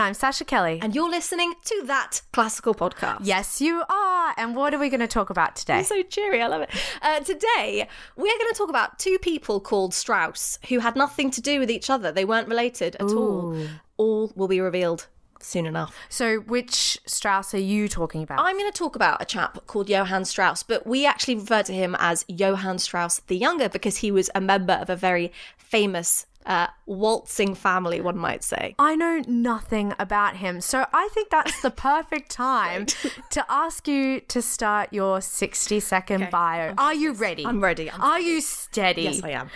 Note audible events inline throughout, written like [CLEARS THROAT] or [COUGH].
I'm Kelly Harlock. And I'm Sasha Kelly. And you're listening to That Classical Podcast. Yes, you are. And what are we going to talk about today? so cheery. I love it. Uh, today, we are going to talk about two people called Strauss who had nothing to do with each other. They weren't related at all. All will be revealed soon enough. So, which Strauss are you talking about? I'm going to talk about a chap called Johann Strauss, but we actually refer to him as Johann Strauss the Younger because he was a member of a very famous uh, waltzing family, one might say. I know nothing about him, so I think that's the perfect time [LAUGHS] to ask you to start your 60 second Okay. bio. Are you ready? I'm ready. I'm Are you steady? Yes, I am.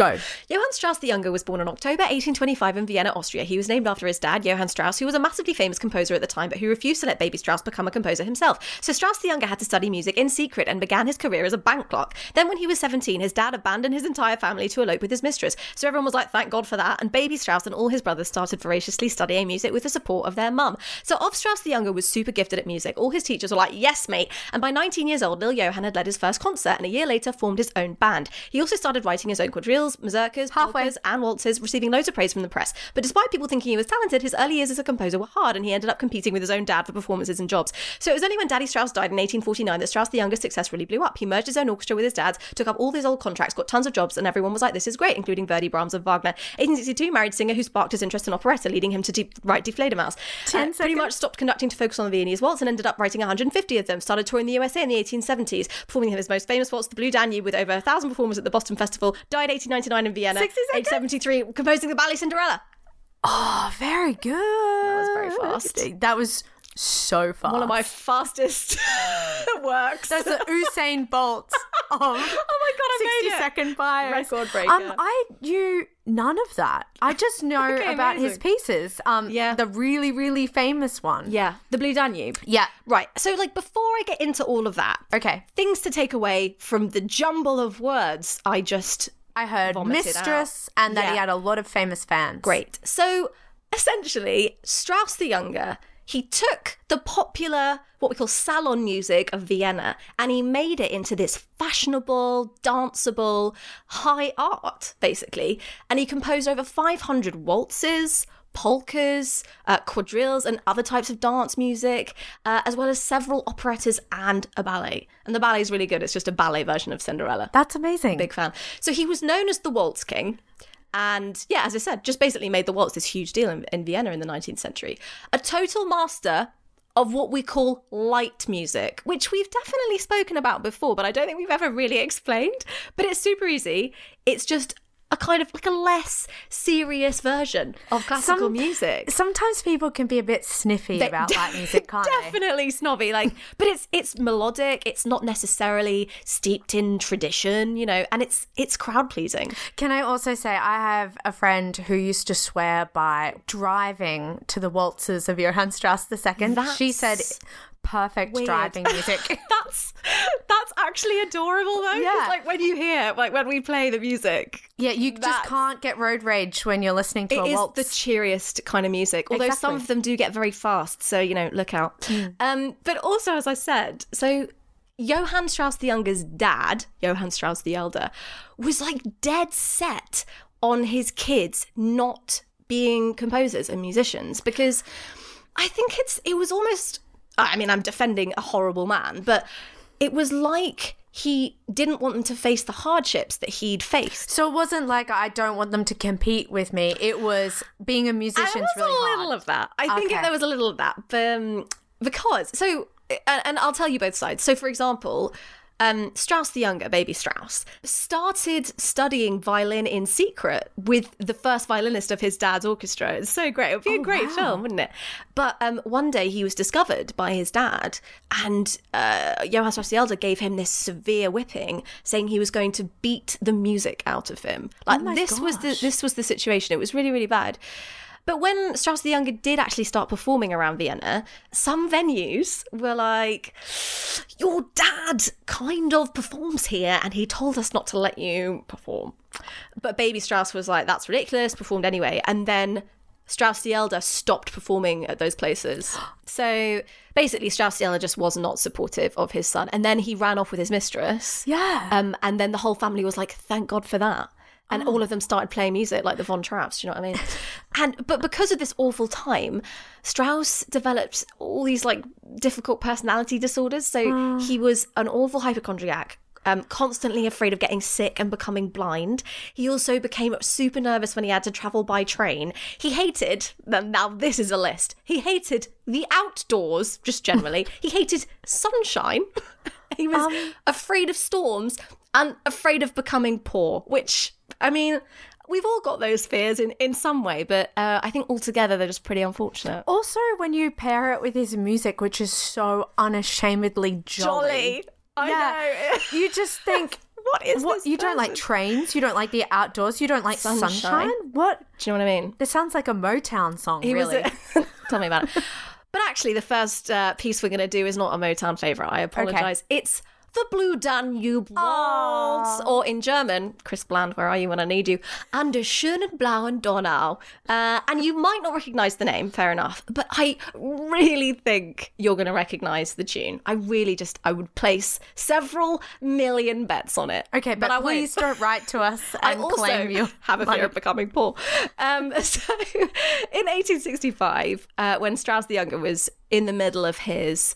Go. Johann Strauss the Younger was born in October 1825 in Vienna, Austria. He was named after his dad, Johann Strauss, who was a massively famous composer at the time, but who refused to let baby Strauss become a composer himself. So Strauss the Younger had to study music in secret and began his career as a bank clerk. Then, when he was 17, his dad abandoned his entire family to elope with his mistress. So everyone was like, thank God for that. And baby Strauss and all his brothers started voraciously studying music with the support of their mum. So Ov Strauss the Younger was super gifted at music. All his teachers were like, yes, mate. And by 19 years old, Lil Johann had led his first concert and a year later formed his own band. He also started writing his own quadrilles, mazurkas, polkas, and waltzes, receiving loads of praise from the press. But despite people thinking he was talented, his early years as a composer were hard, and he ended up competing with his own dad for performances and jobs. So it was only when Daddy Strauss died in 1849 that Strauss the Younger's success really blew up. He merged his own orchestra with his dad's, took up all these old contracts, got tons of jobs, and everyone was like, "This is great," including Verdi, Brahms, and Wagner. 1862, married singer who sparked his interest in operetta, leading him to de- write Die Fledermaus. Uh, pretty much stopped conducting to focus on the Viennese waltz and ended up writing 150 of them. Started touring the USA in the 1870s, performing his most famous waltz, the Blue Danube, with over a thousand performers at the Boston Festival. Died 1899 in Vienna. 60 Age 73, composing the ballet Cinderella. Oh, very good. That was very fast. That was so fast. One of my fastest [LAUGHS] works. That's the Usain Bolt [LAUGHS] of oh my god, I 60 made it. second bio. Record breaker. Um, I knew none of that. I just [LAUGHS] know Okay, about his pieces. Um, Yeah. the really, really famous one. Yeah, the Blue Danube. Yeah. Right. So, like, before I get into all of that, Okay. things to take away from the jumble of words I just I heard Mistress and that he had a lot of famous fans. Great. So essentially, Strauss the Younger, he took the popular, what we call salon music of Vienna, and he made it into this fashionable, danceable, high art, basically. And he composed over 500 waltzes. Polkas, uh, quadrilles, and other types of dance music, uh, as well as several operettas and a ballet. And the ballet is really good. It's just a ballet version of Cinderella That's amazing. big fan. So he was known as the Waltz King. And yeah, as I said, just basically made the waltz this huge deal in, in Vienna in the 19th century. A total master of what we call light music, which we've definitely spoken about before, but I don't think we've ever really [LAUGHS] explained. But it's super easy. It's just a kind of like a less serious version of classical Some- music. Sometimes people can be a bit sniffy about light music, can't they? definitely snobby like but it's it's melodic it's not necessarily steeped in tradition you know and it's it's crowd pleasing Can I also say I have a friend who used to swear by driving to the waltzes of Johann Strauss II. She said That's perfect weird. driving music. [LAUGHS] that's that's actually adorable though. Yeah. like when you hear like when we play the music yeah, you just can't get road rage when you're listening to it a is waltz. the cheeriest kind of music although some of them do get very fast so you know look out um but also as i said so johann strauss the younger's dad johann strauss the elder was like dead set on his kids not being composers and musicians because i think it's it was almost i mean i'm defending a horrible man but it was like he didn't want them to face the hardships that he'd faced so it wasn't like I don't want them to compete with me. It was being a musician's There was really a hard. little of that. I think Okay. there was a little of that, but, um, because so, and, and I'll tell you both sides. So, for example. Um, Strauss the Younger, baby Strauss, started studying violin in secret with the first violinist of his dad's orchestra. It's so great. It would be a great wow. film, wouldn't it? But um, one day he was discovered by his dad, and uh, Johann Strauss the Elder gave him this severe whipping, saying he was going to beat the music out of him. Like my this was the this was the situation. It was really really bad. But when Strauss the Younger did actually start performing around Vienna, some venues were like, Your dad kind of performs here, and he told us not to let you perform. But Baby Strauss was like, That's ridiculous, performed anyway. And then Strauss the Elder stopped performing at those places. [GASPS] So basically, Strauss the Elder just was not supportive of his son. And then he ran off with his mistress. Yeah. Um, and then the whole family was like, Thank God for that. And all of them started playing music like the Von Trapps. Do you know what I mean? [LAUGHS] and but because of this awful time, Strauss developed all these like difficult personality disorders. So he was an awful hypochondriac. Um, constantly afraid of getting sick and becoming blind. He also became super nervous when he had to travel by train. He hated, now this is a list, he hated the outdoors, just generally. [LAUGHS] he hated sunshine. [LAUGHS] he was afraid of storms and afraid of becoming poor, which, I mean, we've all got those fears in, in some way, but uh, I think altogether they're just pretty unfortunate. Also, when you pair it with his music, which is so unashamedly jolly, I yeah, know. you just [LAUGHS] think. What is What this you don't like trains? You don't like the outdoors? You don't like sunshine? Sunshine? What? Do you know what I mean? This sounds like a Motown song. He really. was. [LAUGHS] Tell me about it. Actually, the first uh, piece we're going to do is not a Motown favorite. I apologize. It's the Blue Danube Waltz, or in German, Chris Bland, where are you when I need you? An der schönen blauen Donau. Uh, and you might not recognize the name, fair enough, but I really think you're going to recognize the tune. I really just, I would place several million bets on it. Okay, but, I won't. please don't write to us [LAUGHS] I and also claim you. have a fear of becoming poor. Um, [LAUGHS] so, in 1865, uh, when Strauss the Younger was in the middle of his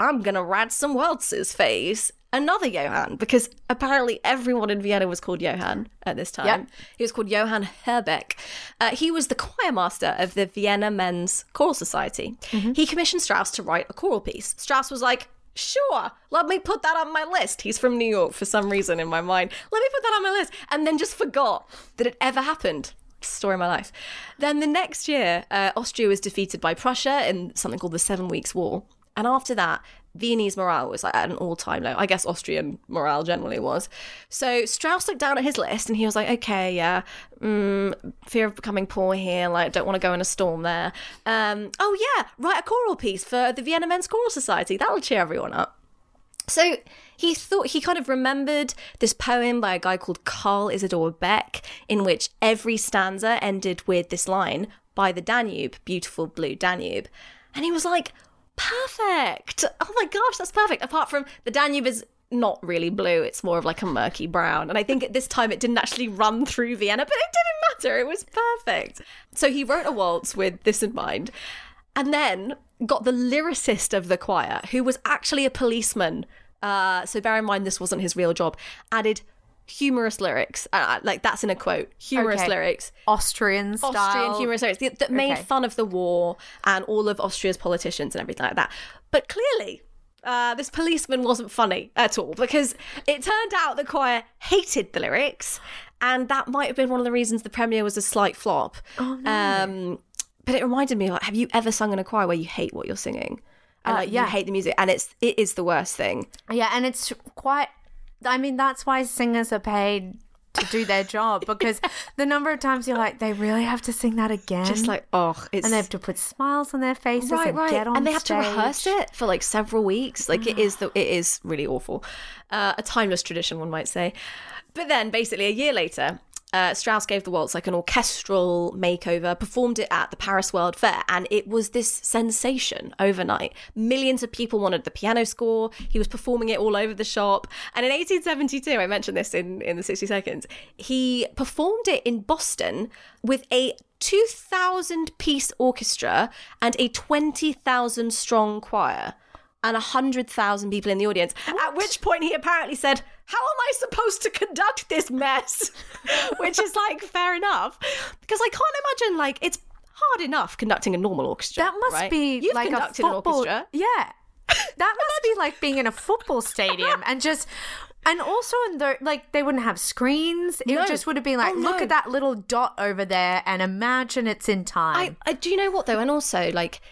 "I'm gonna write some waltzes" phase, another Johann, because apparently everyone in Vienna was called Johann at this time. Yep. He was called Johann Herbeck. Uh, he was the choir master of the Vienna Men's Choral Society. He commissioned Strauss to write a choral piece. Strauss was like. Sure, let me put that on my list. He's from New York for some reason in my mind. Let me put that on my list. And then just forgot that it ever happened. Story of my life. Then the next year, uh, Austria was defeated by Prussia in something called the Seven Weeks' War. And after that, Viennese morale was like at an all time low. I guess Austrian morale generally was. So Strauss looked down at his list and he was like, okay, yeah, mm, fear of becoming poor here. Like, don't want to go in a storm there. Um, oh, yeah, write a choral piece for the Vienna Men's Choral Society. That'll cheer everyone up. So he thought he kind of remembered this poem by a guy called Carl Isidor Beck, in which every stanza ended with this line by the Danube, beautiful blue Danube. And he was like, perfect. Oh my gosh, that's perfect. Apart from the Danube is not really blue, it's more of like a murky brown. And I think at this time it didn't actually run through Vienna, but it didn't matter. It was perfect. So he wrote a waltz with this in mind and then got the lyricist of the choir, who was actually a policeman. Uh, so bear in mind, this wasn't his real job. Added humorous lyrics, uh, like that's in a quote. Humorous Okay. lyrics, Austrian style. Austrian humorous lyrics that- that made Okay. fun of the war and all of Austria's politicians and everything like that. But clearly. Uh, this policeman wasn't funny at all because it turned out the choir hated the lyrics, and that might have been one of the reasons the premiere was a slight flop. Oh, Um, but it reminded me, like, have you ever sung in a choir where you hate what you're singing? And Uh, like, yeah. you hate the music, and it's it is the worst thing. Yeah, and it's quite. I mean, that's why singers are paid to do their job [LAUGHS] because the number of times you're like, they really have to sing that again. Just like, oh, it's and they have to put smiles on their faces right, and right, get on and they have to rehearse it for like several weeks. Like it is the it is really awful, uh, a timeless tradition, one might say. But then, basically, a year later. Uh, Strauss gave the waltz like an orchestral makeover, performed it at the Paris World Fair, and it was this sensation overnight. Millions of people wanted the piano score. He was performing it all over the shop. And in 1872, I mentioned this in, in the 60 seconds, he performed it in Boston with a 2,000 piece orchestra and a 20,000 strong choir and 100,000 people in the audience. At which point he apparently said, How am I supposed to conduct this mess? [LAUGHS] which is like fair enough. Because I can't imagine, like, it's hard enough conducting a normal orchestra. That must right? be You've like a football. an orchestra. Yeah, that [LAUGHS] must be like being in a football stadium and just. And also, in the like, they wouldn't have screens. It No. just would have been like, Oh, look no. at that little dot over there, and imagine it's in time. I, I do you know what though, and also like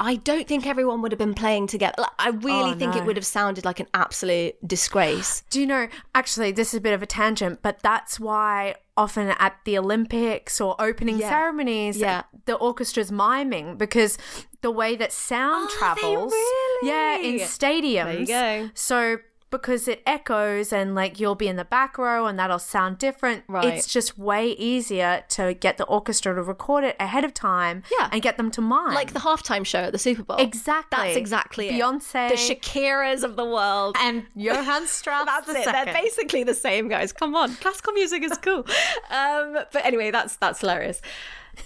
I don't think everyone would have been playing together. Like, I really Oh, think no. it would have sounded like an absolute disgrace. [GASPS] Do you know, actually, this is a bit of a tangent, but that's why often at the Olympics or opening Yeah. ceremonies, Yeah. the orchestra's miming because the way that sound Oh, travels, really? yeah, in stadiums. There you go. So because it echoes and like you'll be in the back row and that'll sound different. Right. It's just way easier to get the orchestra to record it ahead of time Yeah. and get them to mime. Like the halftime show at the Super Bowl. Exactly. That's exactly it. Beyonce. The Shakiras of the world. and Johann Strauss [LAUGHS] That's it. second. They're basically the same guys. Come on, classical music is cool. [LAUGHS] um, but anyway, that's that's hilarious.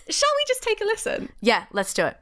Shall we just take a listen? yeah, let's do it.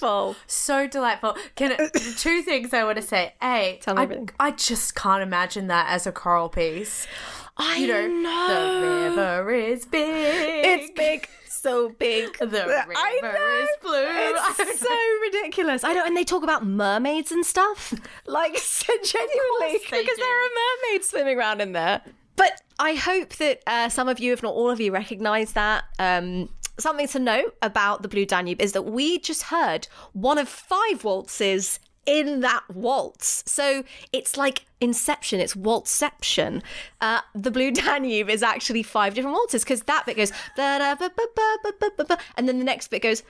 Delightful. So delightful. Can it, [LAUGHS] two things I want to say. A, Tell me I- everything. I just can't imagine that as a choral piece. I You know, know. the river is big. It's big, so big. The I river know. is blue. It's so ridiculous. I know, and they talk about mermaids and stuff. Like, [LAUGHS] so genuinely, because do. there are mermaids swimming around in there. But I hope that uh, some of you, if not all of you, recognise that. Um, something to note about the Blue Danube is that we just heard one of five waltzes in that waltz. So it's like Inception, it's waltzception. Uh, the Blue [LAUGHS] Danube is actually five different waltzes because that bit goes and then the next bit goes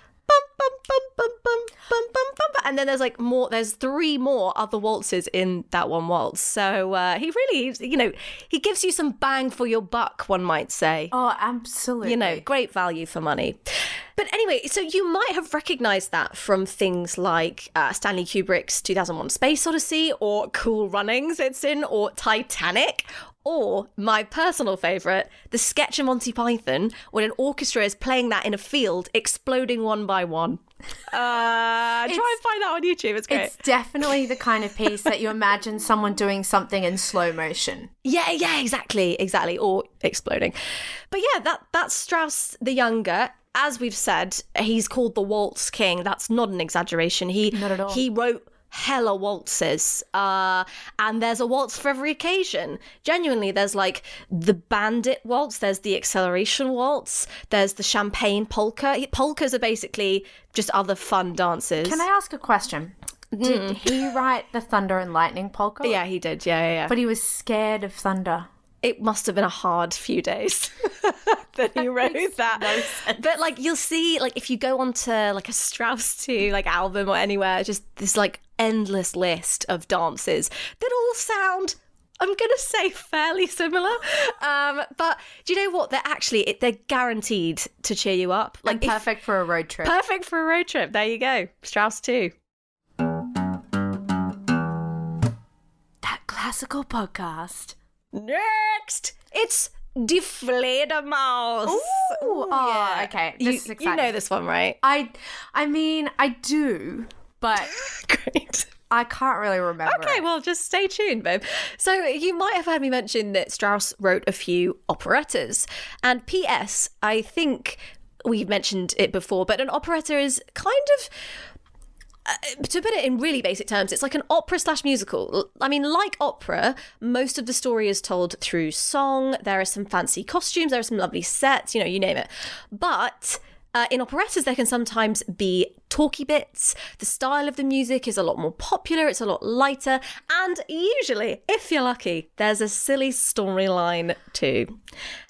and then there's like more there's three more other waltzes in that one waltz so uh, he really you know he gives you some bang for your buck one might say oh absolutely you know great value for money but anyway so you might have recognized that from things like uh, stanley kubrick's 2001 space odyssey or cool runnings it's in or titanic or my personal favorite, the sketch of Monty Python when an orchestra is playing that in a field, exploding one by one. Uh, try and find that on YouTube. It's great. It's definitely the kind of piece that you imagine someone doing something in slow motion. Yeah, yeah, exactly, exactly, or exploding. But yeah, that that's Strauss the younger. As we've said, he's called the Waltz King. That's not an exaggeration. He Not at all. he wrote hella waltzes, uh, and there's a waltz for every occasion. Genuinely, there's like the Bandit waltz. There's the Acceleration waltz. There's the Champagne polka. Polkas are basically just other fun dances. Can I ask a question? Did he write the Thunder and Lightning polka? Yeah, he did. Yeah, yeah. yeah. But he was scared of thunder. it must have been a hard few days [LAUGHS] that he [LAUGHS] wrote that. But like you'll see, like if you go onto like a Strauss 2 like album or anywhere, just this like endless list of dances that all sound I'm gonna say fairly similar, um, but do you know what? They're actually it, they're guaranteed to cheer you up. Like if- perfect for a road trip. perfect for a road trip. There you go, Strauss two. that classical podcast. Next, it's Die Fledermaus. Ooh, oh, okay. This You, is you know this one, right? I, I mean, I do, but [LAUGHS] Great. I can't really remember. Okay, it. well, just stay tuned, babe. So, you might have heard me mention that Strauss wrote a few operettas. And P.S., I think we've mentioned it before, but an operetta is kind of. Uh, to put it in really basic terms, it's like an opera slash musical. I mean, like opera, most of the story is told through song. There are some fancy costumes, there are some lovely sets, you know, you name it. But uh, in operettas, there can sometimes be talky bits. The style of the music is a lot more popular, it's a lot lighter, and usually, if you're lucky, there's a silly storyline too.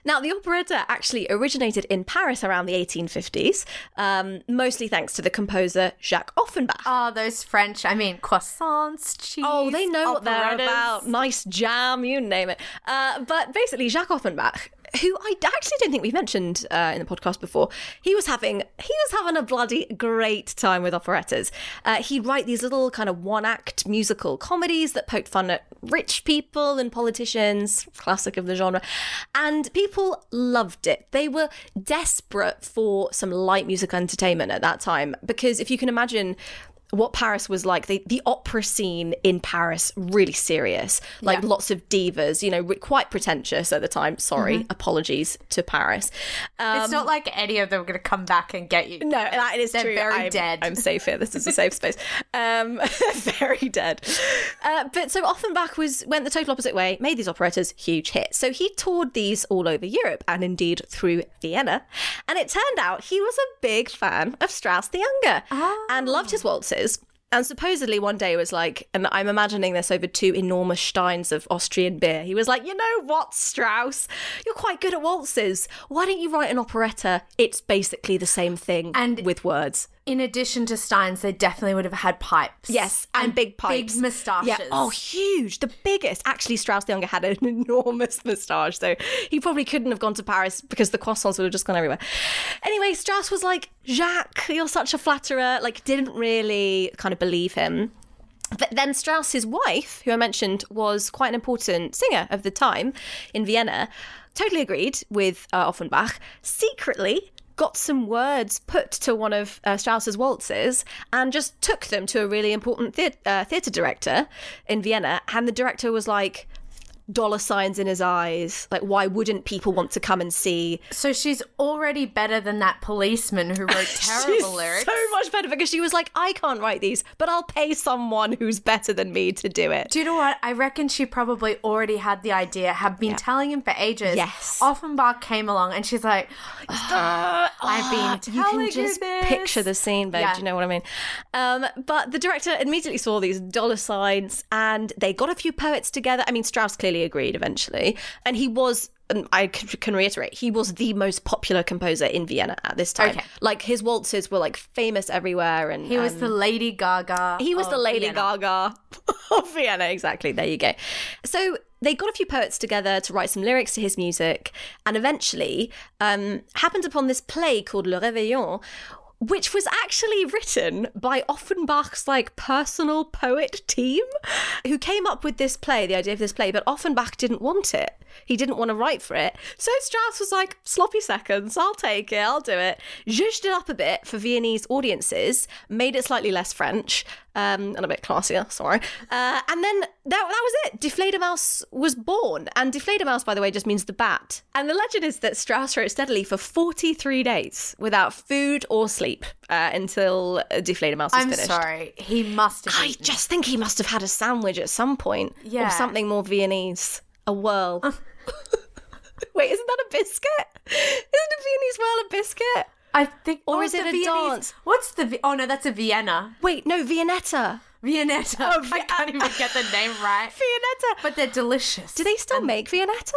Now, the operetta actually originated in Paris around the 1850s, um, mostly thanks to the composer Jacques Offenbach. Oh, those French. I mean, croissants, cheese. Oh, they know what they're operettas. about. Nice jam, you name it. Uh, but basically, Jacques Offenbach, who I actually don't think we've mentioned uh, in the podcast before, he was having he was having a bloody great time with operettas. Uh, he'd write these little kind of one act musical comedies that poked fun at rich people and politicians, classic of the genre, and people loved it. They were desperate for some light musical entertainment at that time because if you can imagine what Paris was like. The the opera scene in Paris really serious, like Yeah. lots of divas. You know, quite pretentious at the time. Sorry, Mm-hmm. apologies to Paris. Um, it's not like any of them are going to come back and get you. no, that is They're true. very I'm, dead. I'm safe here. This is a safe space. Um, [LAUGHS] very dead. Uh, but so Offenbach was went the total opposite way. Made these operettas huge hits. So he toured these all over Europe and indeed through Vienna. And it turned out he was a big fan of Strauss the Younger and loved his waltzes. And supposedly one day was like, and I'm imagining this over two enormous steins of Austrian beer. He was like, you know what, Strauss? You're quite good at waltzes. Why don't you write an operetta? It's basically the same thing And- with words. In addition to Steins, they definitely would have had pipes. Yes, and, big pipes. Big moustaches. Yeah. Oh, huge. The biggest. Actually, Strauss the Younger had an [LAUGHS] enormous moustache, so he probably couldn't have gone to Paris because the croissants would have just gone everywhere. Anyway, Strauss was like, Jacques, you're such a flatterer. Like, didn't really kind of believe him. But then Strauss's wife, who I mentioned was quite an important singer of the time in Vienna, totally agreed with uh, Offenbach, secretly got some words put to one of uh, Strauss's waltzes and just took them to a really important thea- uh, theatre director in Vienna. And the director was like, dollar signs in his eyes. Like, why wouldn't people want to come and see So she's already better than that policeman who wrote [LAUGHS] terrible She's lyrics. So much better because she was like, I can't write these, but I'll pay someone who's better than me to do it. Do you know what? I reckon she probably already had the idea, had been telling him for ages. Yes. Offenbach came along and she's like, [SIGHS] I've been you telling can just this. picture the scene, babe. Yeah. Do you know what I mean? Um, but the director immediately saw these dollar signs, and they got a few poets together. I mean, Strauss clearly agreed eventually, and he was. And I can reiterate, he was the most popular composer in Vienna at this time. Okay. Like his waltzes were like famous everywhere, and He was um, the Lady Gaga. He was the Lady Vienna. Gaga [LAUGHS] of Vienna, exactly. There you go. So they got a few poets together to write some lyrics to his music, and eventually um, happened upon this play called Le Réveillon. Which was actually written by Offenbach's like personal poet team, who came up with this play, the idea of this play, but Offenbach didn't want it. He didn't want to write for it. So Strauss was like, sloppy seconds, I'll take it, I'll do it. Zhuzhed it up a bit for Viennese audiences, made it slightly less French, um, and a bit classier, sorry. Uh, and then that, that was it. Die Fledermaus was born. And Die Fledermaus, by the way, just means the bat. And the legend is that Strauss wrote steadily for 43 days without food or sleep uh, until Fledermaus was I'm finished. sorry. He must have. I eaten. just think he must have had a sandwich at some point. Yeah. Or something more Viennese. A whirl. [LAUGHS] [LAUGHS] Wait, isn't that a biscuit? Isn't a Viennese whirl a biscuit? I think. Or oh, is it a Viennese- dance? What's the? Oh no, that's a Vienna. Wait, no, Viennetta. Viennetta. Oh, [LAUGHS] I can't even get the name right. [LAUGHS] Viennetta. But they're delicious. Do they still make Viennetta?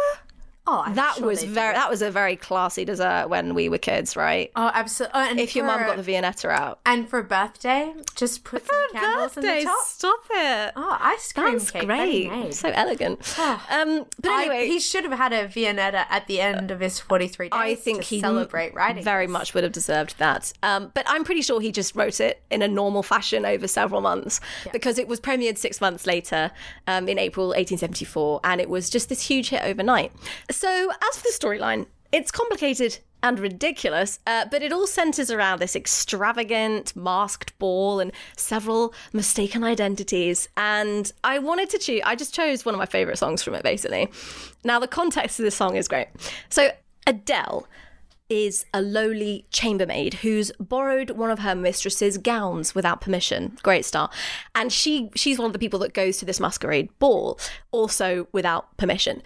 Oh, I'm That sure was very. That was a very classy dessert when we were kids, right? Oh, absolutely. and if your mum got the Viennetta out. and for birthday, just put some candles in the top. stop it. Oh, ice cream That's cake. great. So elegant. um, but I- anyway, he should have had a Viennetta at the end of his 43 days I think to he celebrate writing. very much would have deserved that. Um, but I'm pretty sure he just wrote it in a normal fashion over several months because it was premiered six months later um, in April 1874, and it was just this huge hit overnight. So as for the storyline, it's complicated and ridiculous, uh, but it all centers around this extravagant masked ball and several mistaken identities. And I wanted to choose, I just chose one of my favorite songs from it, basically. Now, the context of this song is great. So, Adele is a lowly chambermaid who's borrowed one of her mistress's gowns without permission. Great start. And she she's one of the people that goes to this masquerade ball also without permission.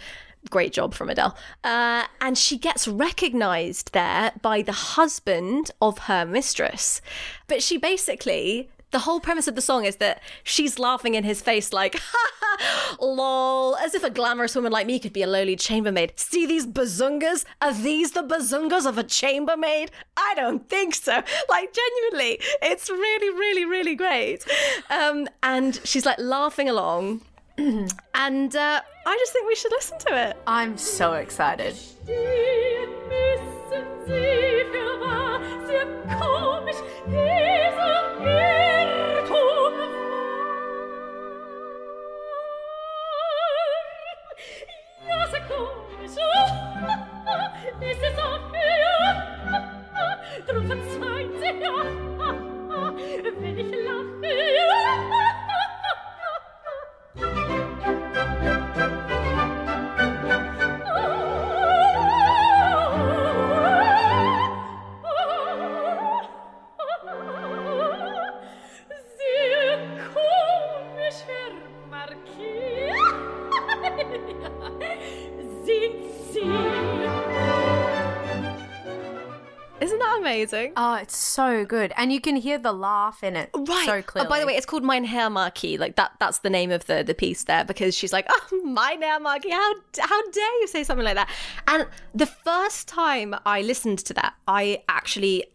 Great job from Adele. Uh, and she gets recognized there by the husband of her mistress. But she basically the whole premise of the song is that she's laughing in his face, like, [LAUGHS] lol, as if a glamorous woman like me could be a lowly chambermaid. See these bazungas? Are these the bazungas of a chambermaid? I don't think so. [LAUGHS] Like, genuinely, it's really, really, really great. Um, and she's like laughing along. [CLEARS THROAT] and uh, I just think we should listen to it. I'm so excited. Oh, it's so good, and you can hear the laugh in it Right. so clearly. Oh, by the way, it's called Mein Herr Marquis. Like that. That's the name of the the piece there because she's like, "Oh, [LAUGHS] Mein Herr Marquis, how how dare you say something like that?" And the first time I listened to that, I actually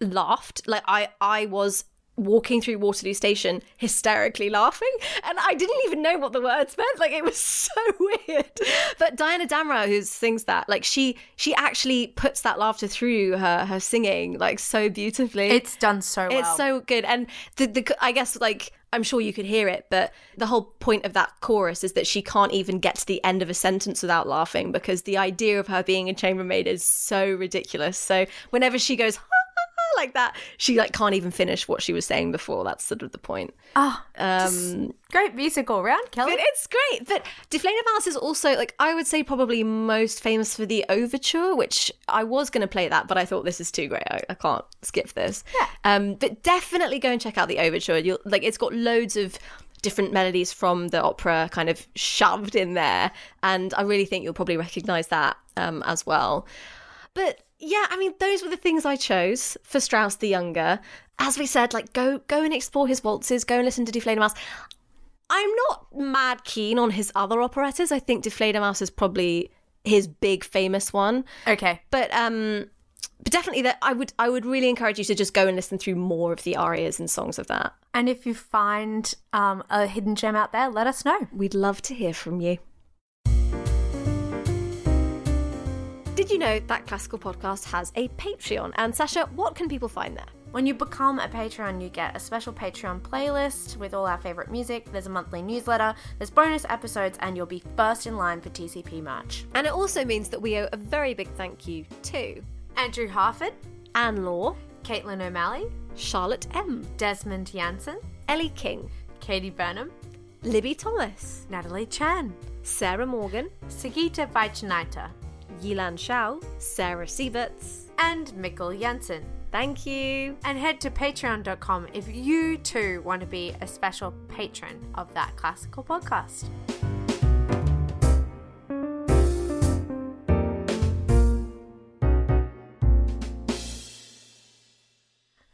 laughed. Like I I was walking through Waterloo Station hysterically laughing and I didn't even know what the words meant like it was [LAUGHS] so weird but Diana Damrau who sings that like she she actually puts that laughter through her her singing like so beautifully it's done so well. it's so good, and the, the I guess like I'm sure you could hear it, but the whole point of that chorus is that she can't even get to the end of a sentence without laughing because the idea of her being a chambermaid is so ridiculous. So whenever she goes "Ha, ha, ha," like that, she like can't even finish what she was saying before. That's sort of the point. oh, Um, great musical round, Kelly. but it's great. But Deflated Mouse is also like I would say probably most famous for the overture, which I was going to play that, but I thought this is too great. I, I can't skip this. Yeah. Um, but definitely go and check out the overture. You'll like it's got loads of different melodies from the opera kind of shoved in there, and I really think you'll probably recognise that um, as well. But yeah, I mean, those were the things I chose for Strauss the Younger. As we said, like go go and explore his waltzes, go and listen to Deflated Mouse. I'm not mad keen on his other operettas. I think Deflated Mouse is probably his big famous one. okay. But um but definitely that I would I would really encourage you to just go and listen through more of the arias and songs of that. And if you find um, a hidden gem out there, let us know. We'd love to hear from you. Did you know that Classical Podcast has a Patreon? And Sasha, what can people find there? When you become a Patreon, you get a special Patreon playlist with all our favorite music. There's a monthly newsletter, there's bonus episodes, and you'll be first in line for TCP merch. And it also means that we owe a very big thank you to Andrew Harford, Anne Law, Caitlin O'Malley, Charlotte M, Desmond Jansen, Ellie King, Katie Burnham, Libby Thomas, Natalie Chan, Sarah Morgan, Sagita Vaichanita, Yilan Shao, Sarah Sieverts. and Mikkel Jensen. Thank you. And head to patreon.com if you too want to be a special patron of that classical podcast.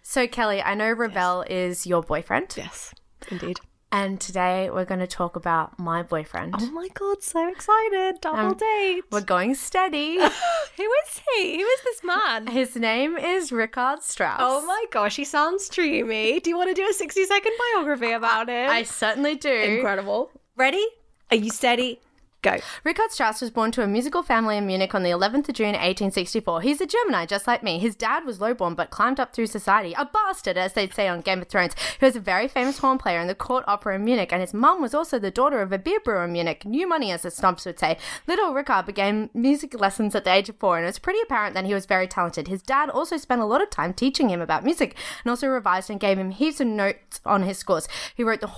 So, Kelly, I know Rebel is your boyfriend, Yes, indeed. And today we're going to talk about my boyfriend. Oh my god, so excited. Double Um, date. We're going steady. [LAUGHS] Who is he? Who is this man? His name is Richard Strauss. Oh my gosh, he sounds dreamy. Do you want to do a 60 second biography about him? I certainly do. Incredible. Ready? Are you steady? Go. Richard Strauss was born to a musical family in Munich on the 11th of June 1864. He's a Gemini, just like me. His dad was lowborn but climbed up through society, a bastard, as they'd say on Game of Thrones, who was a very famous horn player in the court opera in Munich, and his mum was also the daughter of a beer brewer in Munich. New money, as the snobs would say. Little Richard began music lessons at the age of four, and it was pretty apparent that he was very talented. His dad also spent a lot of time teaching him about music, and also revised and gave him heaps of notes on his scores. He wrote the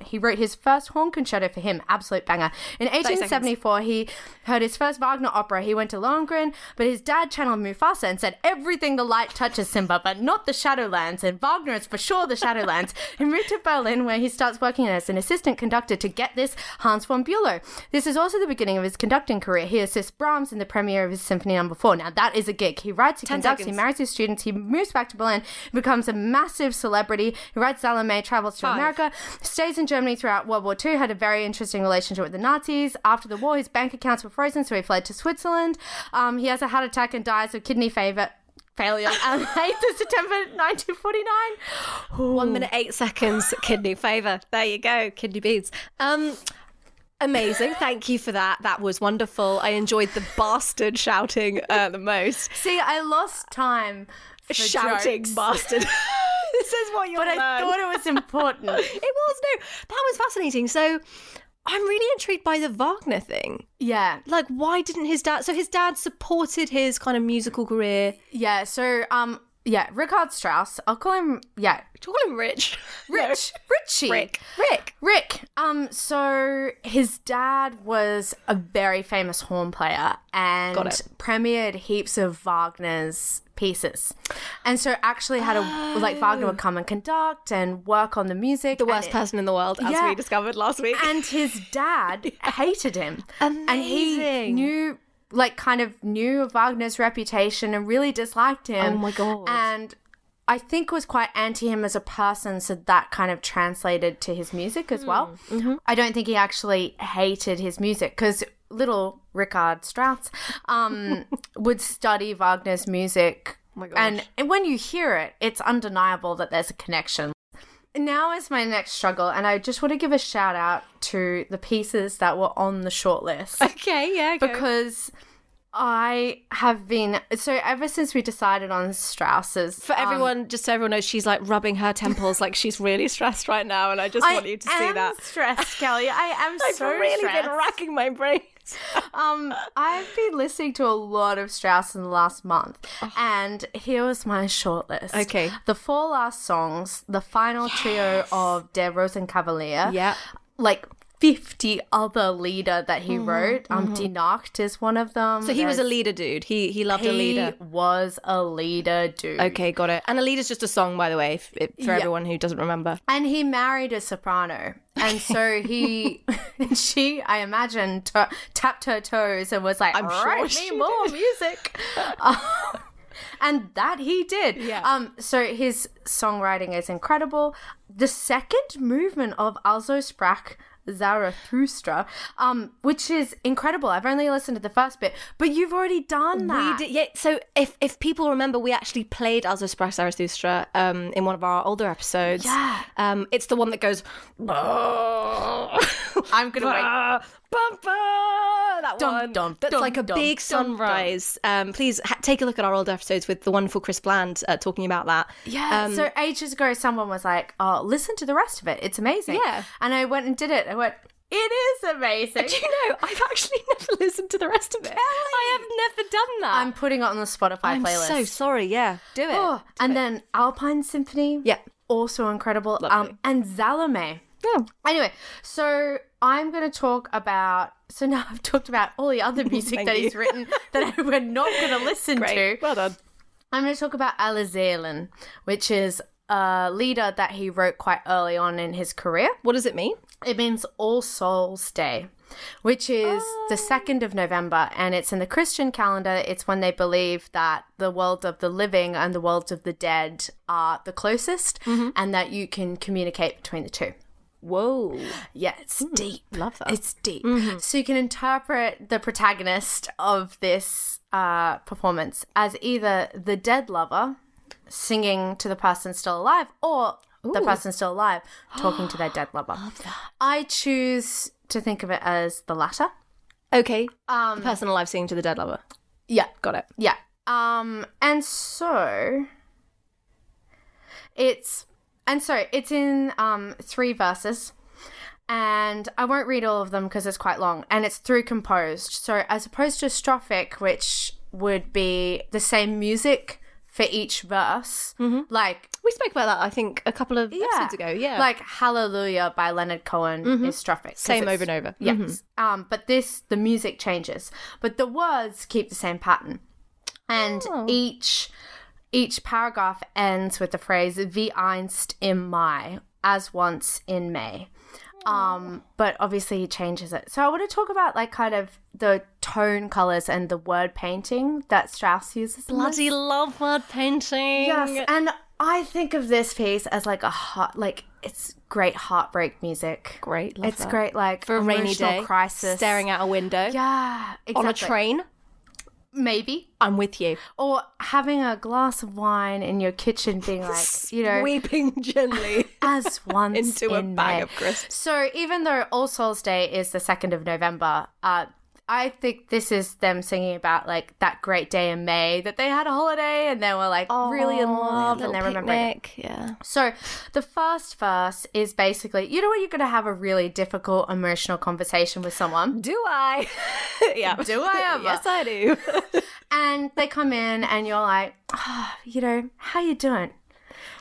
he wrote his first horn concerto for him, absolute banger. In 1874, he heard his first Wagner opera. He went to Lohengrin, but his dad channeled Mufasa and said, Everything the light touches, Simba, but not the Shadowlands. And Wagner is for sure the Shadowlands. he moved to Berlin, where he starts working as an assistant conductor to get this Hans von Bülow. This is also the beginning of his conducting career. He assists Brahms in the premiere of his Symphony Number 4. Now, that is a gig. He writes, he Ten conducts, he marries his students, he moves back to Berlin, becomes a massive celebrity. He writes Salome, travels to Five. America, stays in Germany throughout World War II, had a very interesting relationship with the Nazis. After the war, his bank accounts were frozen, so he fled to Switzerland. Um, he has a heart attack and dies of kidney failure. Failure on 8th of September 1949. One minute, eight seconds, kidney favour. There you go, kidney beans. Um, amazing. Thank you for that. That was wonderful. I enjoyed the bastard shouting uh, the most. See, I lost time for shouting jokes, bastard. [LAUGHS] [LAUGHS] this is what you're but I thought it was important. [LAUGHS] it was no. That was fascinating. So I'm really intrigued by the Wagner thing. yeah, Like, why didn't his dad? So his dad supported his kind of musical career. yeah. So, um, yeah, Richard Strauss. I'll call him. Yeah, call him Rich? [LAUGHS] Rich, Richie, Rick. Rick. Rick. Um, so his dad was a very famous horn player and it. premiered heaps of Wagner's pieces, and so actually had a like Wagner would come and conduct and work on the music. The worst person in the world, as Yeah. we discovered last week. and his dad [LAUGHS] hated him, and he knew like kind of knew Wagner's reputation and really disliked him. Oh my God. And I think was quite anti him as a person, so that kind of translated to his music as well. Mm-hmm. I don't think he actually hated his music because little Richard Strauss um, [LAUGHS] would study Wagner's music. Oh and, and when you hear it, it's undeniable that there's a connection. Now is my next struggle, and I just want to give a shout out to the pieces that were on the shortlist Okay, yeah, go. because I have been so ever since we decided on Strauss's For everyone, just so everyone knows, she's like rubbing her temples like she's really stressed right now, and I just want you to see am that. stressed, Kelly. I am [LAUGHS] I've so really stressed. been racking my brains. Um, I've been listening to a lot of Strauss in the last month, and here was my shortlist. Okay. the four last songs, the final trio of Der Rosenkavalier. Yeah. Like. 50 other lieder that he wrote. Um, Die Nacht is one of them. Mm-hmm. So he was a lieder dude. He he loved He a lieder. was a lieder dude. Okay, got it. And a lieder's just a song, by the way, if, if, for Yeah. everyone who doesn't remember. And he married a soprano. And so [LAUGHS] he, and [LAUGHS] she, I imagine, t- tapped her toes and was like, I'm sure write she me more music. [LAUGHS] Um, and that he did. Yeah. Um. So his songwriting is incredible. The second movement of Also Sprach Zarathustra, um, which is incredible. I've only listened to the first bit, but you've already done that. We did, yeah. So if if people remember, we actually played Also Sprach Zarathustra um, in one of our older episodes. Yeah. Um, it's the one that goes. [LAUGHS] I'm gonna wait. Bah, bah, bah, that Dum, one. dum, That's dum, like a big sunrise. Um, please ha- take a look at our old episodes with the wonderful Chris Bland uh, talking about that. Yeah. Um, so ages ago, someone was like, "Oh, listen to the rest of it. It's amazing." Yeah. And I went and did it. I went, "It is amazing." Do you know? I've actually [LAUGHS] never listened to the rest of it. I have never done that. I'm putting it on the Spotify I'm playlist. so sorry. Yeah, do it. Oh, and then Alpine Symphony. Yeah. Also incredible. Lovely. Um, and Salome. Yeah. Anyway, so I'm going to talk about. So now I've talked about all the other [LAUGHS] music that you. he's written that [LAUGHS] we're not going to listen Great. to. Well done. I'm going to talk about Allerseelen, which is a lieder that he wrote quite early on in his career. What does it mean? It means All Souls Day, which is the 2nd of November, and it's in the Christian calendar. It's when they believe that the world of the living and the world of the dead are the closest, mm-hmm. and that you can communicate between the two. Whoa. Yeah, it's deep. love that. It's deep. So you can interpret the protagonist of this uh, performance as either the dead lover singing to the person still alive or the person still alive [GASPS] talking to their dead lover. I choose to think of it as the latter. Okay. Um, the person alive singing to the dead lover. yeah, Got it. yeah. Um, and so it's and so it's in um three verses. And I won't read all of them because it's quite long and it's through composed. So as opposed to strophic, which would be the same music for each verse, like We spoke about that, I think, a couple of episodes ago. Yeah. like Hallelujah by Leonard Cohen is strophic, Same over and over. Yes. Um, but this the music changes, but the words keep the same pattern, and Oh. each each paragraph ends with the phrase "Wie einst im Mai," as once in May. Um, but obviously he changes it. So I want to talk about like kind of the tone colors and the word painting that Strauss uses. Bloody love word painting. Yes, and I think of this piece as like a hot, like it's great heartbreak music. Great. Love it's that. great, like For a rainy day. crisis, Staring out a window. Yeah, exactly. On a train. Maybe, I'm with you. or having a glass of wine in your kitchen, being [LAUGHS] like, you know, Weeping gently [LAUGHS] as once into a bag May. of crisps. So even though All Souls Day is the second of November, uh, I think this is them singing about like that great day in May that they had a holiday and they were like really in love and they're remembering. it. Yeah. So the first verse is basically, you know, when you're going to have a really difficult emotional conversation with someone, Do I? [LAUGHS] yeah. Do I [LAUGHS] ever? yes, I do. [LAUGHS] and they come in and you're like, oh, you know, how you doing?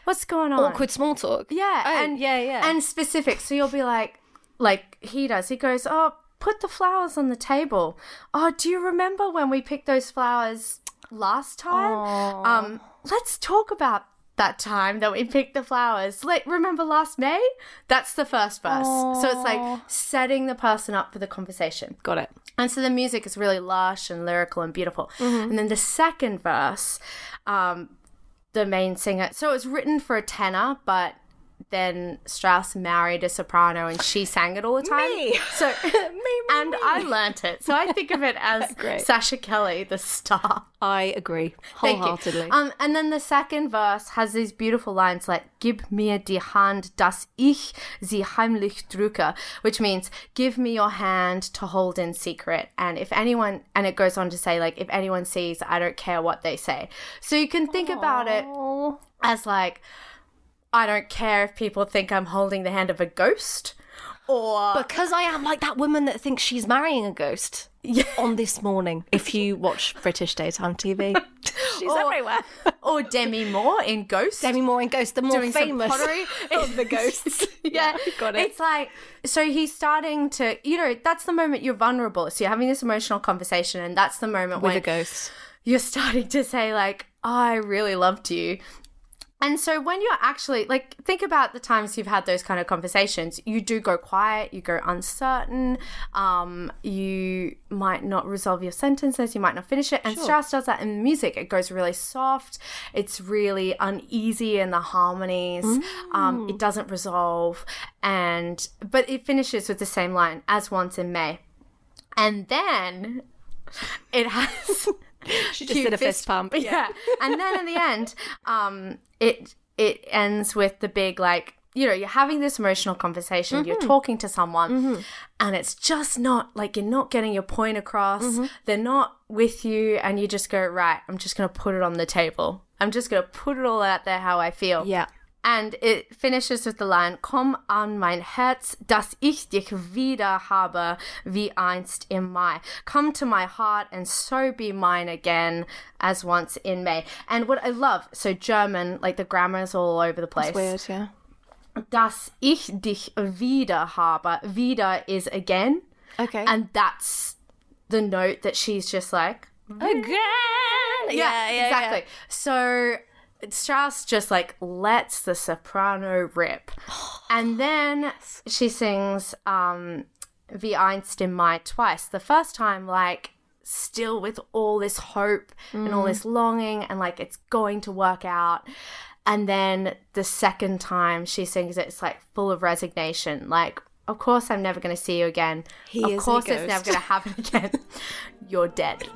What's going on? Awkward small talk. Yeah, Oh, and yeah, yeah. and specific. So you'll be like, like he does. He goes, oh, put the flowers on the table. Oh, do you remember when we picked those flowers last time? Um, let's talk about that time that we picked the flowers. Like, remember last May? That's the first verse. So it's like setting the person up for the conversation. Got it. And so the music is really lush and lyrical and beautiful. Mm-hmm. And then the second verse, um, the main singer, so it was written for a tenor, but then Strauss married a soprano and she sang it all the time. Me. [LAUGHS] So [LAUGHS] Me, me, and I learnt it. So I think of it [LAUGHS] as. Sasha Kelly, the star. I agree Thank you. wholeheartedly. Um, and then the second verse has these beautiful lines like "Gib mir die Hand, dass ich sie heimlich drücke," which means "Give me your hand to hold in secret." And if anyone, and it goes on to say like, "If anyone sees, I don't care what they say." So you can think about it as like, I don't care if people think I'm holding the hand of a ghost, or because I am like that woman that thinks she's marrying a ghost. On this morning, if you watch British daytime TV, [LAUGHS] she's Or- everywhere. or Demi Moore in Ghost. Demi Moore in Ghost, the more doing famous pottery. [LAUGHS] of the ghosts. [LAUGHS] yeah, got it. It's like so he's starting to, you know, that's the moment you're vulnerable. So you're having this emotional conversation, and that's the moment with when a ghost. you're starting to say like, oh, "I really loved you." And so when you're actually like think about the times you've had those kind of conversations, you do go quiet, you go uncertain, um, you might not resolve your sentences, you might not finish it. And Strauss does that in music. It goes really soft, it's really uneasy in the harmonies, um, it doesn't resolve, and but it finishes with the same line as once in May. And then it has [LAUGHS] [LAUGHS] She just did a fist pump. [LAUGHS] yeah. and then in the end, um, it it ends with the big like you know you're having this emotional conversation, Mm-hmm. you're talking to someone, and it's just not like you're not getting your point across. Mm-hmm. They're not with you, and you just go right. I'm just gonna put it on the table. I'm just gonna put it all out there how I feel. Yeah. And it finishes with the line, Komm an mein Herz, dass ich dich wieder habe, wie einst im Mai. Come to my heart and so be mine again, as once in May. And what I love, so German, like the grammar is all over the place. Weird, yeah. Dass ich dich wieder habe. Wieder is again. Okay. And that's the note that she's just like, mm-hmm. again. Yeah, yeah, exactly. So Strauss just like lets the soprano rip. [SIGHS] And then she sings um Wie einst im Mai twice. The first time like still with all this hope and all this longing and like it's going to work out. And then the second time she sings it, it's like full of resignation. Like, of course I'm never going to see you again. He of course it's never going to happen [LAUGHS] again. You're dead.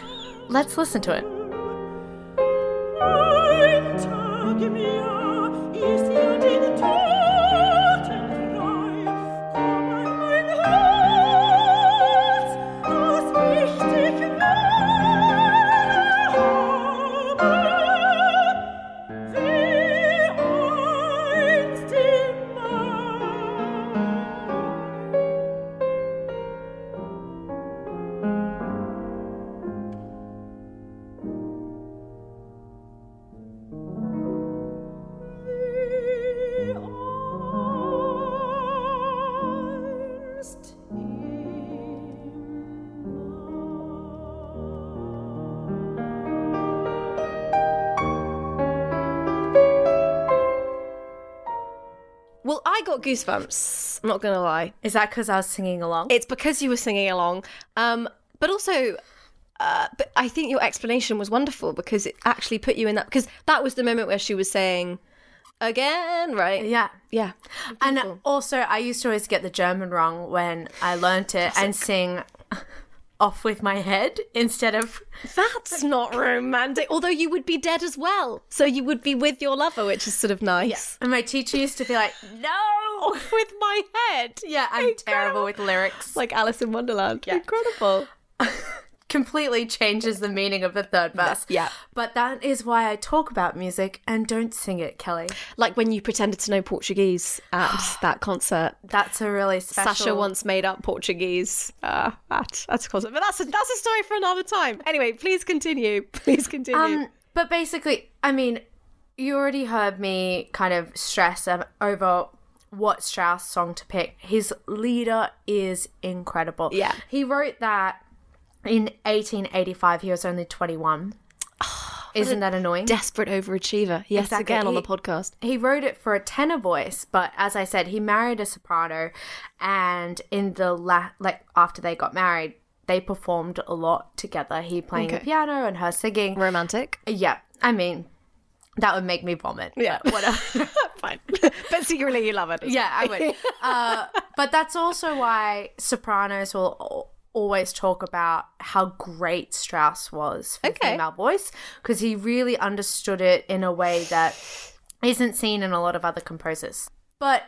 [LAUGHS] Let's listen to it. [LAUGHS] Tag im goosebumps. I'm not gonna lie. Is that because I was singing along? It's because you were singing along, um, but also, uh, but I think your explanation was wonderful because it actually put you in that because that was the moment where she was saying again, right? yeah. Yeah. And also, I used to always get the German wrong when I learnt it and sing off with my head instead of. That's not romantic. Although you would be dead as well, so you would be with your lover, which is sort of nice. And my teacher used to be like, no! off With my head, Yeah, I'm terrible with lyrics. like Alice in Wonderland. yeah. Incredible. [LAUGHS] completely changes the meaning of the third verse. Yeah. But that is why I talk about music and don't sing it, Kelly. Like when you pretended to know Portuguese at [SIGHS] that concert. That's a really special. Sasha once made up Portuguese uh, at at a concert, but that's a, that's a story for another time. Anyway, please continue. [LAUGHS] Please continue. Um, but basically, I mean, you already heard me kind of stress um, over what Strauss song to pick. His lieder is incredible. Yeah. He wrote that in 1885. He was only 21. Isn't that annoying? Desperate overachiever. Yes, Exactly. again on the podcast. he wrote it for a tenor voice, but as I said, he married a soprano, and in the la- like after they got married, they performed a lot together. He playing the piano and her singing. Romantic. Yeah, I mean, that would make me vomit. Yeah. whatever. [LAUGHS] Fine. [LAUGHS] but secretly you love it. yeah, I would. [LAUGHS] Uh, but that's also why sopranos will always talk about how great Strauss was for Okay. female voice because he really understood it in a way that isn't seen in a lot of other composers. But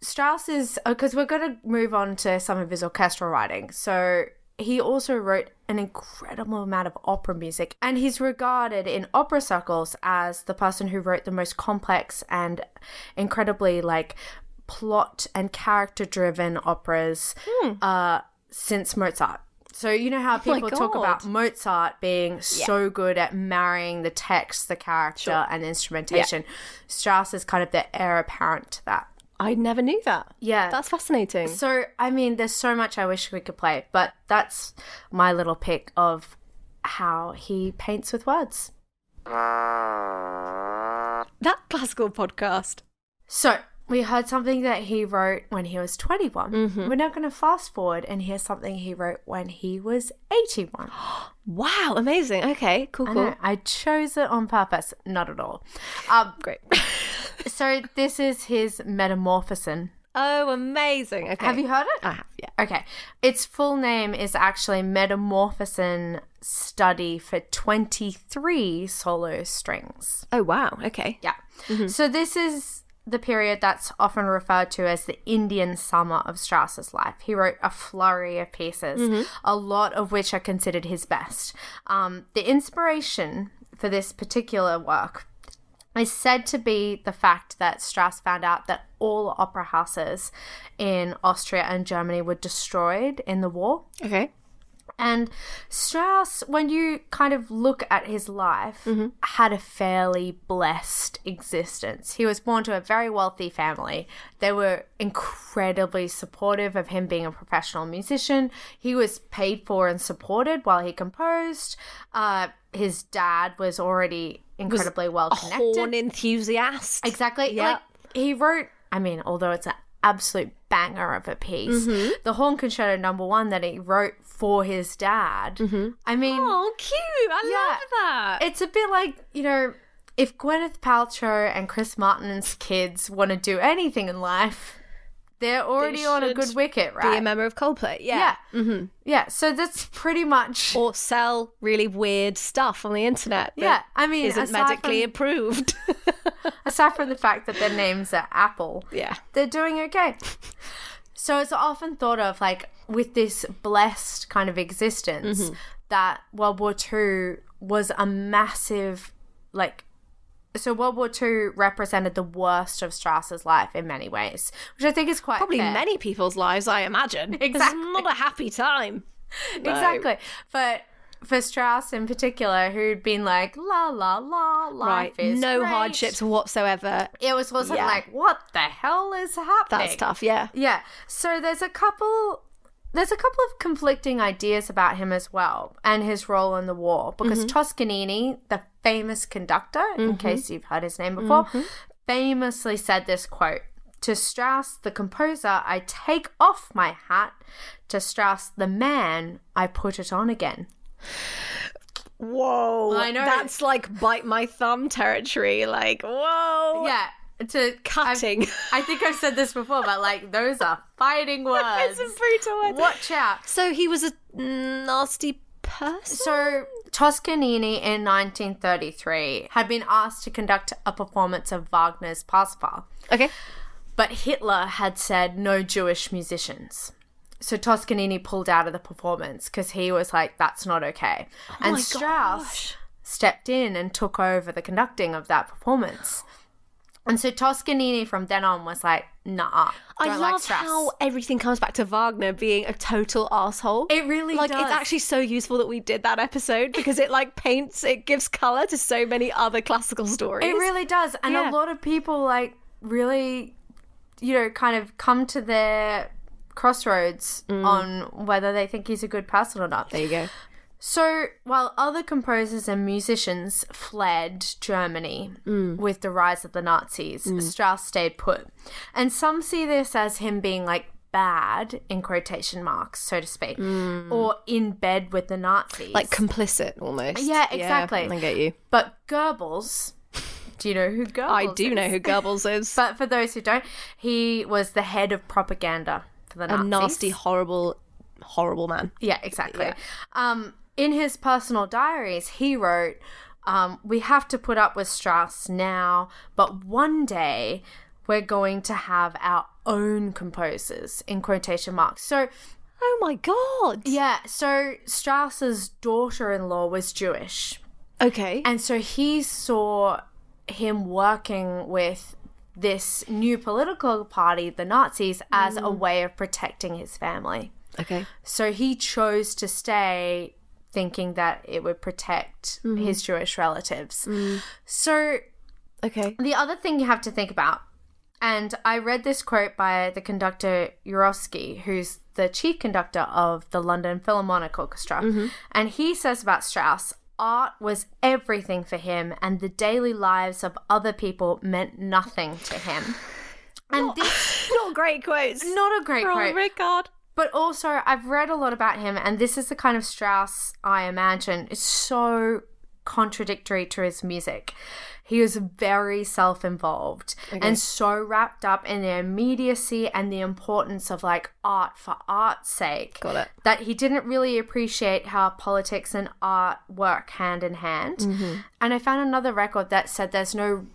Strauss is because we're going to move on to some of his orchestral writing. So he also wrote an incredible amount of opera music, and he's regarded in opera circles as the person who wrote the most complex and incredibly like plot and character driven operas uh, since Mozart. So you know how oh my people talk about Mozart being so good at marrying the text, the character, and the instrumentation. Strauss is kind of the heir apparent to that. I never knew that. Yeah. That's fascinating. So, I mean, there's so much I wish we could play, but that's my little pick of how he paints with words. [LAUGHS] That classical podcast. So, we heard something that he wrote when he was 21. We're now going to fast forward and hear something he wrote when he was 81. [GASPS] Wow, amazing. Okay, cool, I cool. know, I chose it on purpose. Not at all. Um, Great. [LAUGHS] so, this is his Metamorphosen. oh, amazing. Okay. Have you heard it? I have, yeah. Okay. Its full name is actually Metamorphosen Study for 23 solo strings. Oh, wow. Okay. Yeah. So this is the period that's often referred to as the Indian summer of Strauss's life. He wrote a flurry of pieces, a lot of which are considered his best. Um, the inspiration for this particular work is said to be the fact that Strauss found out that all opera houses in Austria and Germany were destroyed in the war. Okay. And Strauss, when you kind of look at his life, had a fairly blessed existence. He was born to a very wealthy family. They were incredibly supportive of him being a professional musician. He was paid for and supported while he composed. Uh, his dad was already incredibly well connected. Horn enthusiast. Exactly. Yeah. Like he wrote, I mean, although it's an absolute banger of a piece, Mm-hmm. the Horn Concerto number one that he wrote for his dad. I mean, Oh, cute. I Yeah. love that. it's a bit like, you know, if Gwyneth Paltrow and Chris Martin's kids want to do anything in life, they're already on a good wicket, right? Be a member of Coldplay. Yeah. yeah. Mm-hmm. Yeah. So that's pretty much. [LAUGHS] Or sell really weird stuff on the internet. Yeah, I mean, isn't medically from- approved. [LAUGHS] Aside from the fact that their names are Apple, yeah. they're doing okay. So it's often thought of like with this blessed kind of existence mm-hmm. that World War II was a massive like so World War II represented the worst of Strauss's life in many ways, which I think is quite Probably fair. many people's lives, I imagine. Exactly. [LAUGHS] It's not a happy time. No. exactly. But for Strauss in particular, who'd been like la la la, life Right. is No great," hardships whatsoever. It was also Yeah. like, what the hell is happening? That's tough. Yeah. Yeah. So there's a couple there's a couple of conflicting ideas about him as well and his role in the war because mm-hmm. Toscanini, the famous conductor, in mm-hmm. case you've heard his name before, mm-hmm. famously said this quote to Strauss, the composer, I take off my hat. To Strauss, the man, I put it on again. Whoa. I know. That's like bite my thumb territory. Like, whoa. Yeah. To Cutting. I've- I think I've said this before, but like those are fighting [LAUGHS] words. It's a brutal. Watch out. So he was a nasty person? So, Toscanini in 1933 had been asked to conduct a performance of Wagner's Parsifal, Okay. but Hitler had said no Jewish musicians. So Toscanini pulled out of the performance because he was like, that's not okay. Oh and my Strauss gosh. stepped in and took over the conducting of that performance. And so Toscanini from then on was like, nah, I love like how everything comes back to Wagner being a total asshole. It really like does. it's actually so useful that we did that episode because it like paints it gives color to so many other classical stories. It really does. And Yeah. a lot of people like really you know kind of come to their crossroads mm. on whether they think he's a good person or not. There you go. So, while other composers and musicians fled Germany mm. with the rise of the Nazis, mm. Strauss stayed put. And some see this as him being like bad, in quotation marks, so to speak, mm. or in bed with the Nazis. Like complicit almost. Yeah, exactly. I get you. but Goebbels, do you know who Goebbels is? I do is? know who Goebbels [LAUGHS] is. But for those who don't, he was the head of propaganda for the Nazis. a nasty, horrible, horrible man. Yeah, exactly. Um, in his personal diaries, he wrote, um, "We have to put up with Strauss now, but one day we're going to have our own composers." In quotation marks. So Oh my god. yeah, so Strauss's daughter-in-law was Jewish. Okay. And so he saw him working with this new political party, the Nazis, as a way of protecting his family. okay. So he chose to stay thinking that it would protect mm-hmm. his Jewish relatives. Mm. So Okay. the other thing you have to think about, and I read this quote by the conductor Jurowski, who's the chief conductor of the London Philharmonic Orchestra, mm-hmm. and he says about Strauss. Art was everything for him, and the daily lives of other people meant nothing to him. And this [LAUGHS] Not great quotes. not a great quote. Rickard. But also, I've read a lot about him, and this is the kind of Strauss I imagine. Is so contradictory to his music. He was very self involved and so wrapped up in the immediacy and the importance of like art for art's sake that he didn't really appreciate how politics and art work hand in hand. Mm-hmm. And I found another record that said there's no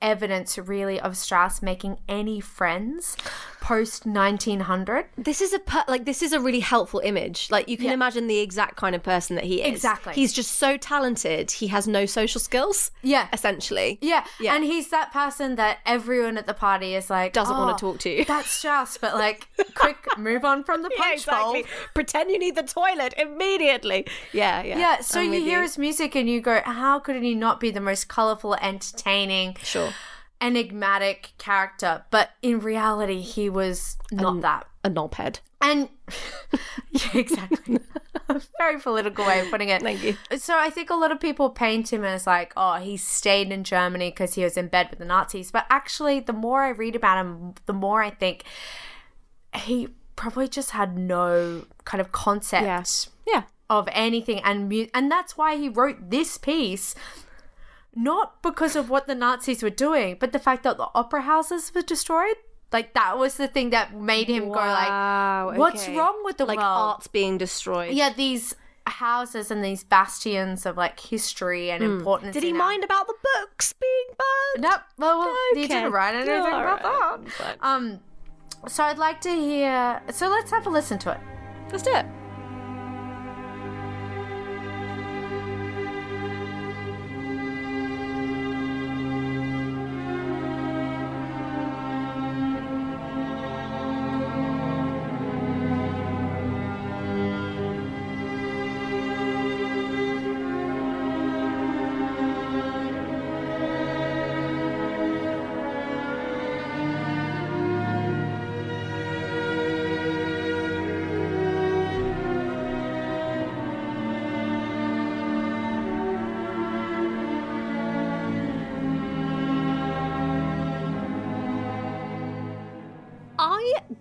evidence really of Strauss making any friends post 1900. This is a per- like this is a really helpful image. Like you can Yeah. imagine the exact kind of person that he is. Exactly. He's just so talented. He has no social skills. Yeah. Essentially. Yeah. Yeah. and he's that person that everyone at the party is like Doesn't want "Oh, to talk to you. [LAUGHS] That's Strauss, but like, quick, [LAUGHS] move on from the punch bowl. Pretend you need the toilet immediately. Yeah, yeah. Yeah, so you hear his music and you go, how could he not be the most colorful, entertaining, Sure. Enigmatic character? But in reality, he was not that. A knobhead. And [LAUGHS] yeah, exactly. Very political way of putting it. Thank you. So I think a lot of people paint him as like, oh, he stayed in Germany because he was in bed with the Nazis. But actually, the more I read about him, the more I think he probably just had no kind of concept Yeah. Yeah. of anything, and mu- and that's why he wrote this piece. Not because of what the Nazis were doing, but the fact that the opera houses were destroyed. Like that was the thing that made him go like, "What's okay. wrong with the Like world?" art's being destroyed. yeah, these houses and these bastions of like history and importance. Hmm. Did he in our- mind about the books being burned? Nope. Well, well he didn't write anything All about right. that. Um, so I'd like to hear. So let's have a listen to it. Let's do it.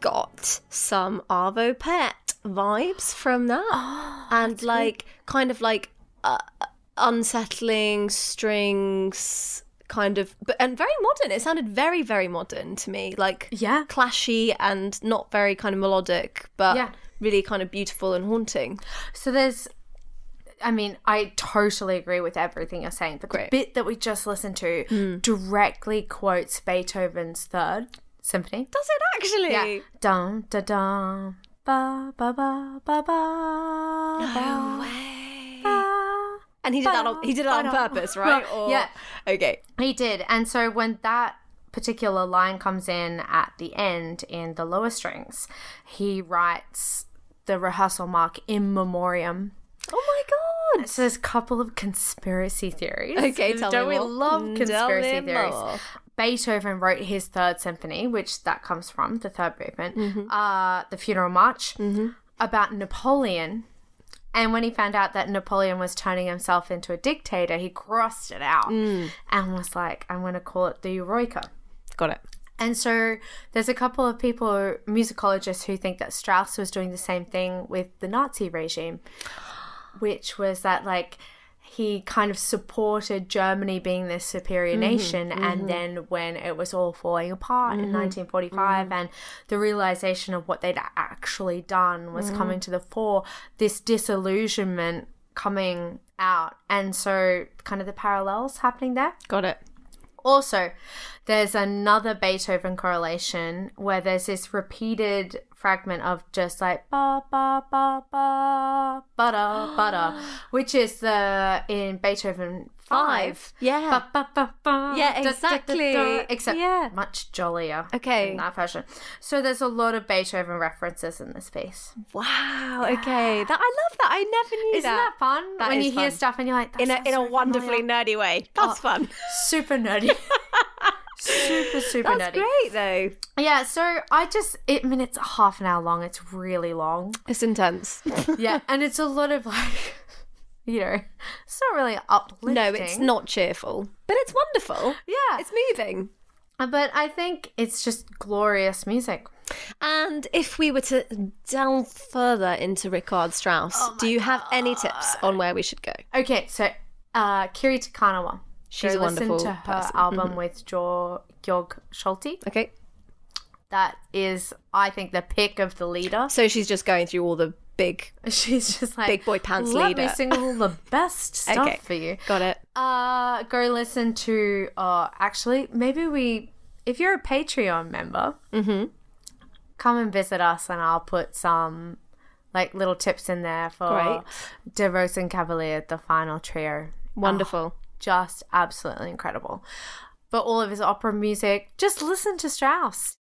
Got some Arvo Pärt vibes from that. Ah, and like kind of like uh, uh, unsettling strings kind of but and very modern it sounded very very modern to me like Yeah. clashy and not very kind of melodic but Yeah. really kind of beautiful and haunting So there's. I mean, I totally agree with everything you're saying, but Great. the bit that we just listened to hmm. directly quotes Beethoven's Third Symphony. does it actually Yeah. Dum da dum ba ba ba ba ba. no way ba. and he did that on he did it on purpose right [LAUGHS] or Yeah. okay He did. And so when that particular line comes in at the end in the lower strings, he writes the rehearsal mark in memoriam. Oh my god So there's a couple of conspiracy theories. Okay, tell me Don't we more. love conspiracy me theories? more. Beethoven wrote his third symphony, which that comes from, the third movement, Mm-hmm. uh, the funeral march, about Napoleon And when he found out that Napoleon was turning himself into a dictator, he crossed it out Mm. and was like, I'm going to call it the Eroica. Got it. And so there's a couple of people, musicologists, who think that Strauss was doing the same thing with the Nazi regime, which was that, like, he kind of supported Germany being this superior mm-hmm, nation. And mm-hmm. then when it was all falling apart in mm-hmm, 1945 and the realization of what they'd actually done was coming to the fore, this disillusionment coming out. And so, kind of the parallels happening there. Got it. Also, there's another Beethoven correlation where there's this repeated fragment of just like ba ba ba ba ba da ba da, [GASPS] which is the in Beethoven five. Yeah. Ba, ba, ba, ba, Yeah, da, da, da, exactly. da, except Yeah. much jollier. Okay. in that fashion. So there's a lot of Beethoven references in this piece. Wow. Okay. That I love that. I never knew Isn't that, fun? That when you hear stuff and you're like, that in a in a wonderfully familiar. nerdy way. That's oh, fun. super nerdy. [LAUGHS] super super That's nerdy. great though. Yeah, so I just, it, I mean, it's half an hour long. It's really long. It's intense. Yeah, [LAUGHS] and it's a lot of like, you know, [LAUGHS] it's not really uplifting. no, it's not cheerful, but it's wonderful. Yeah, It's moving. but I think it's just glorious music. And if we were to delve further into Richard Strauss, Oh do you have any tips on where we should go? Okay, so uh, Kiri Te Kanawa. She's Go a listen to her person. Mm-hmm. album with jo- Georg Solti. Okay. That is, I think, the pick of the lieder. So she's just going through all the big. [LAUGHS] She's just like Big boy pants Let lieder." me sing all the [LAUGHS] best stuff Okay. for you. Got it. Uh, go listen to. Uh, actually, maybe we. If you're a Patreon member, Mm-hmm. come and visit us, and I'll put some like little tips in there for Great. De Cavalier, the final trio. Wonderful. Just absolutely incredible. But all of his opera music, just listen to Strauss.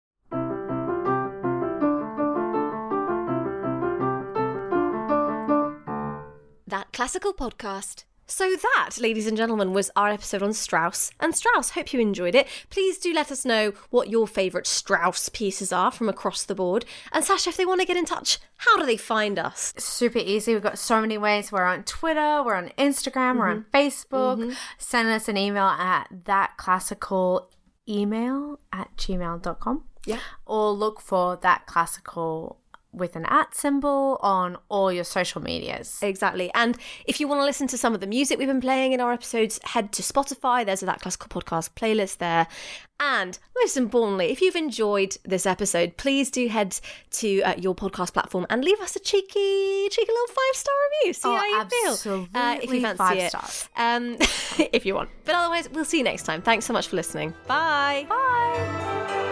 That classical podcast. So that, ladies and gentlemen, was our episode on Strauss. And Strauss, hope you enjoyed it. Please do let us know what your favourite Strauss pieces are from across the board. And Sasha, if they want to get in touch, how do they find us? super easy. We've got so many ways. We're on Twitter, we're on Instagram, we're on Mm-hmm. Facebook. Send us an email at that classical email at gmail.com. Yeah. Or look for that classical with an at symbol on all your social medias. Exactly. And if you want to listen to some of the music we've been playing in our episodes, head to Spotify. There's a That Classical Podcast playlist there. And most importantly, if you've enjoyed this episode, please do head to uh, your podcast platform and leave us a cheeky, cheeky little five star review. See Oh, how you feel. Uh, if you absolutely fancy five it. stars. Um, [LAUGHS] if you want. But otherwise, we'll see you next time. Thanks so much for listening. Bye. Bye.